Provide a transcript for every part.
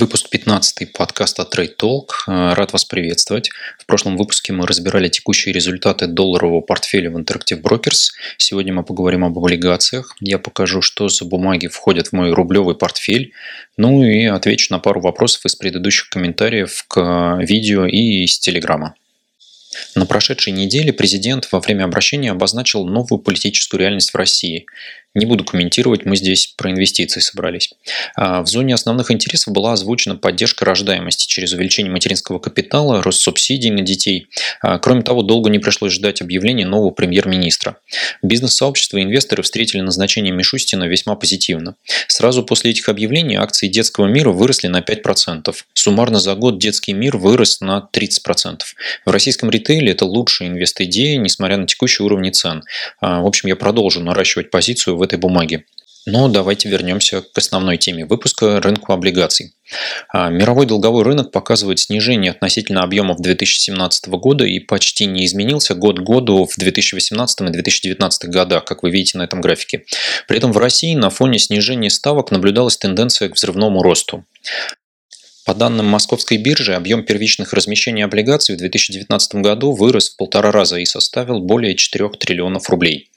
Выпуск 15 подкаста Trade Talk. Э, рад вас приветствовать. В прошлом выпуске мы разбирали текущие результаты долларового портфеля в Interactive Brokers. Сегодня мы поговорим об облигациях. Я покажу, что за бумаги входят в мой рублевый портфель. Ну и отвечу на пару вопросов из предыдущих комментариев к видео и из Телеграма. На прошедшей неделе президент во время обращения обозначил новую политическую реальность в России. Не буду комментировать, мы здесь про инвестиции собрались. А, в зоне основных интересов была озвучена поддержка рождаемости через увеличение материнского капитала, рост субсидий на детей. А, кроме того, долго не пришлось ждать объявления нового премьер-министра. Бизнес-сообщество и инвесторы встретили назначение Мишустина весьма позитивно. Сразу после этих объявлений акции детского мира выросли на 5%. Суммарно за год детский мир вырос на 30%. В российском ритейле это лучшая инвест-идея, несмотря на текущие уровни цен. А, в общем, я продолжу наращивать позицию в этой бумаге. Но давайте вернемся к основной теме выпуска – рынку облигаций. А, мировой долговой рынок показывает снижение относительно объемов 2017 года и почти не изменился год к году в 2018 и 2019 годах, как вы видите на этом графике. При этом в России на фоне снижения ставок наблюдалась тенденция к взрывному росту. По данным Московской биржи, объем первичных размещений облигаций в 2019 году вырос в полтора раза и составил более 4 триллионов рублей.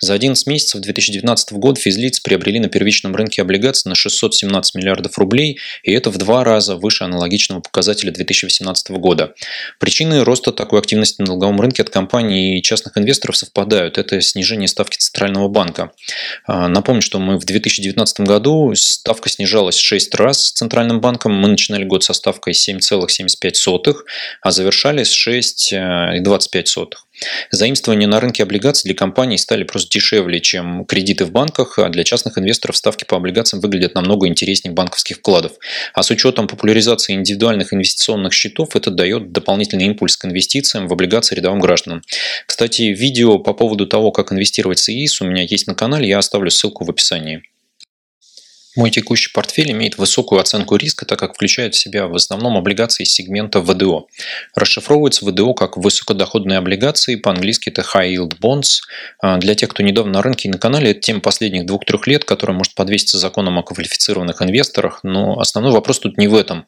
За 11 месяцев 2019 года физлиц приобрели на первичном рынке облигаций на 617 миллиардов рублей, и это в два раза выше аналогичного показателя 2018 года. Причины роста такой активности на долговом рынке от компаний и частных инвесторов совпадают. Это снижение ставки Центрального банка. А, напомню, что мы в 2019 году ставка снижалась 6 раз Центральным банком. Мы начинали начинали год со ставкой 7,75, а завершали с 6,25. Заимствования на рынке облигаций для компаний стали просто дешевле, чем кредиты в банках, а для частных инвесторов ставки по облигациям выглядят намного интереснее банковских вкладов. А с учетом популяризации индивидуальных инвестиционных счетов это дает дополнительный импульс к инвестициям в облигации рядовым гражданам. Кстати, видео по поводу того, как инвестировать в ИИС у меня есть на канале, я оставлю ссылку в описании. Мой текущий портфель имеет высокую оценку риска, так как включает в себя в основном облигации сегмента ВДО. Расшифровывается ВДО как высокодоходные облигации, по-английски это High Yield Bonds. А, для тех, кто недавно на рынке и на канале, это тема последних двух-трех лет, которая может подвеситься законом о квалифицированных инвесторах, но основной вопрос тут не в этом.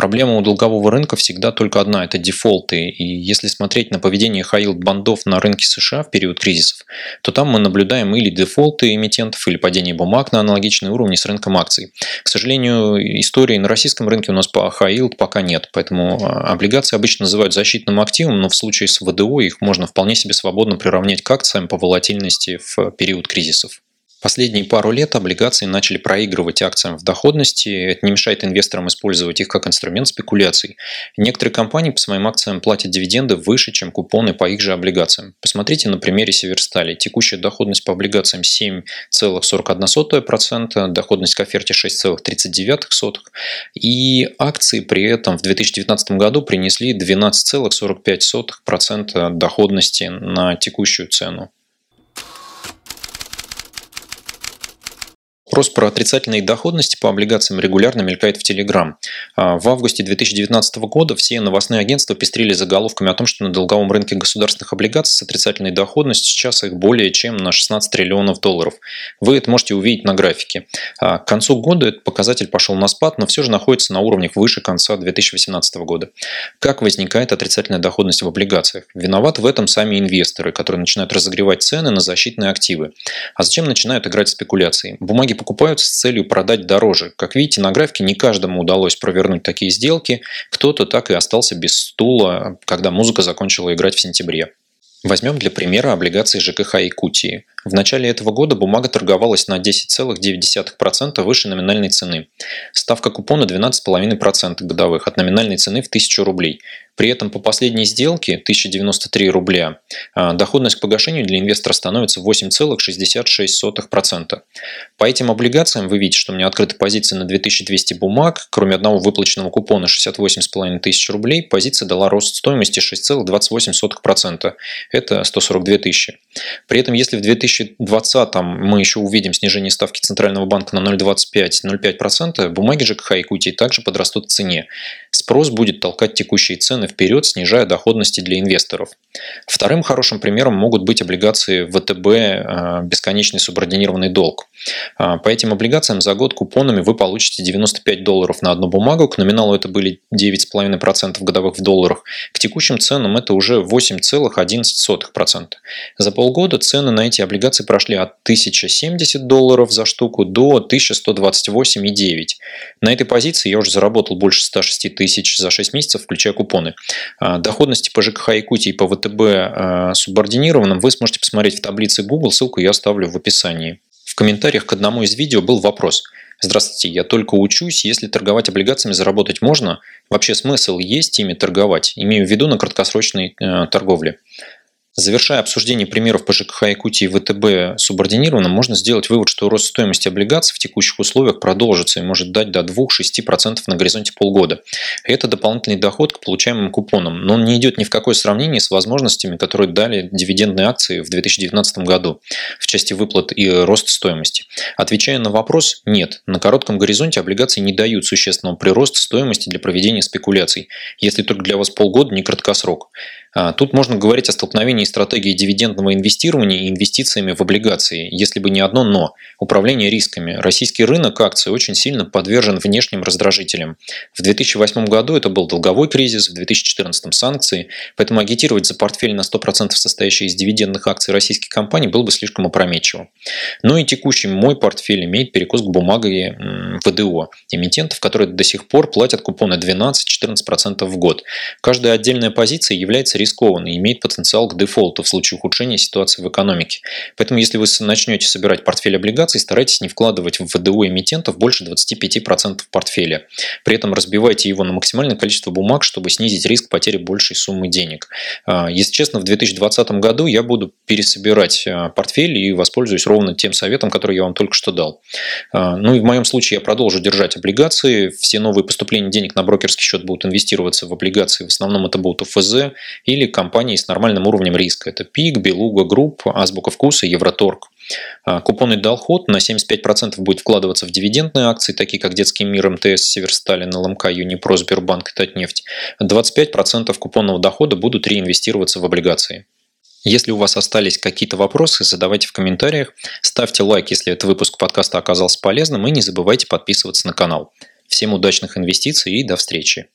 Проблема у долгового рынка всегда только одна – это дефолты. И если смотреть на поведение high бандов на рынке США в период кризисов, то там мы наблюдаем или дефолты эмитентов, или падение бумаг на аналогичные уровни с рынком акций. К сожалению, истории на российском рынке у нас по yield пока нет, поэтому а, облигации обычно называют защитным активом, но в случае с ВДО их можно вполне себе свободно приравнять к акциям по волатильности в период кризисов. Последние пару лет облигации начали проигрывать акциям в доходности. Это не мешает инвесторам использовать их как инструмент спекуляций. Некоторые компании по своим акциям платят дивиденды выше, чем купоны по их же облигациям. Посмотрите на примере Северстали. Текущая доходность по облигациям 7,41%, доходность к оферте 6,39%. И акции при этом в 2019 году принесли 12,45% доходности на текущую цену. Вопрос про отрицательные доходности по облигациям регулярно мелькает в Телеграм. В августе 2019 года все новостные агентства пестрили заголовками о том, что на долговом рынке государственных облигаций с отрицательной доходностью сейчас их более чем на 16 триллионов долларов. Вы это можете увидеть на графике. А, к концу года этот показатель пошел на спад, но все же находится на уровнях выше конца 2018 года. Как возникает отрицательная доходность в облигациях? Виноваты в этом сами инвесторы, которые начинают разогревать цены на защитные активы. А зачем начинают играть спекуляции? Бумаги покупают с целью продать дороже. Как видите на графике, не каждому удалось провернуть такие сделки. Кто-то так и остался без стула, когда музыка закончила играть в сентябре. Возьмем для примера облигации ЖКХ Якутии. В начале этого года бумага торговалась на 10,9% выше номинальной цены. Ставка купона 12,5% годовых от номинальной цены в 1000 рублей. При этом по последней сделке 1093 рубля а, доходность к погашению для инвестора становится 8,66%. По этим облигациям вы видите, что у меня открыта позиция на 2200 бумаг, кроме одного выплаченного купона 68,5 тысяч рублей, позиция дала рост стоимости 6,28%. Это 142 тысячи. При этом если в 2020 мы еще увидим снижение ставки Центрального банка на 0,25-0,5%, бумаги ЖКХ Якутии также подрастут в цене. Спрос будет толкать текущие цены вперед, снижая доходности для инвесторов. Вторым хорошим примером могут быть облигации ВТБ э, «Бесконечный субординированный долг». А, по этим облигациям за год купонами вы получите 95 долларов на одну бумагу. К номиналу это были 9,5% годовых в долларах. К текущим ценам это уже 8,11%. За полгода цены на эти облигации прошли от 1070 долларов за штуку до 1128,9. На этой позиции я уже заработал больше 106 тысяч за 6 месяцев, включая купоны. А, доходности по ЖКХ Якутии и по ВТБ а, субординированным вы сможете посмотреть в таблице Google, ссылку я оставлю в описании. В комментариях к одному из видео был вопрос. Здравствуйте, я только учусь, если торговать облигациями заработать можно? Вообще смысл есть ими торговать? Имею в виду на краткосрочной э, торговле. Завершая обсуждение примеров по ЖКХ Якутии и ВТБ субординированным, можно сделать вывод, что рост стоимости облигаций в текущих условиях продолжится и может дать до 2-6% на горизонте полгода. Это дополнительный доход к получаемым купонам, но он не идет ни в какое сравнение с возможностями, которые дали дивидендные акции в 2019 году в части выплат и роста стоимости. Отвечая на вопрос, нет, на коротком горизонте облигации не дают существенного прироста стоимости для проведения спекуляций, если только для вас полгода не краткосрок. А, тут можно говорить о столкновении стратегии дивидендного инвестирования и инвестициями в облигации, если бы не одно «но» – управление рисками. Российский рынок акций очень сильно подвержен внешним раздражителям. В 2008 году это был долговой кризис, в 2014 – санкции, поэтому агитировать за портфель на 100% состоящий из дивидендных акций российских компаний было бы слишком опрометчиво. Но и текущий мой портфель имеет перекос к бумаге ВДО, эмитентов, которые до сих пор платят купоны 12-14% в год. Каждая отдельная позиция является рискованный и имеет потенциал к дефолту в случае ухудшения ситуации в экономике. Поэтому если вы начнете собирать портфель облигаций, старайтесь не вкладывать в ВДО эмитентов больше 25% портфеля. При этом разбивайте его на максимальное количество бумаг, чтобы снизить риск потери большей суммы денег. А, если честно, в 2020 году я буду пересобирать а, портфель и воспользуюсь ровно тем советом, который я вам только что дал. А, ну и в моем случае я продолжу держать облигации. Все новые поступления денег на брокерский счет будут инвестироваться в облигации. В основном это будут ОФЗ, или компании с нормальным уровнем риска. Это ПИК, Белуга Групп, Азбука Вкуса, Евроторг. А, купонный доход на 75% будет вкладываться в дивидендные акции, такие как Детский мир, МТС, Северсталь, НЛМК, Юнипро, Сбербанк и Татнефть. 25% купонного дохода будут реинвестироваться в облигации. Если у вас остались какие-то вопросы, задавайте в комментариях, ставьте лайк, если этот выпуск подкаста оказался полезным, и не забывайте подписываться на канал. Всем удачных инвестиций и до встречи!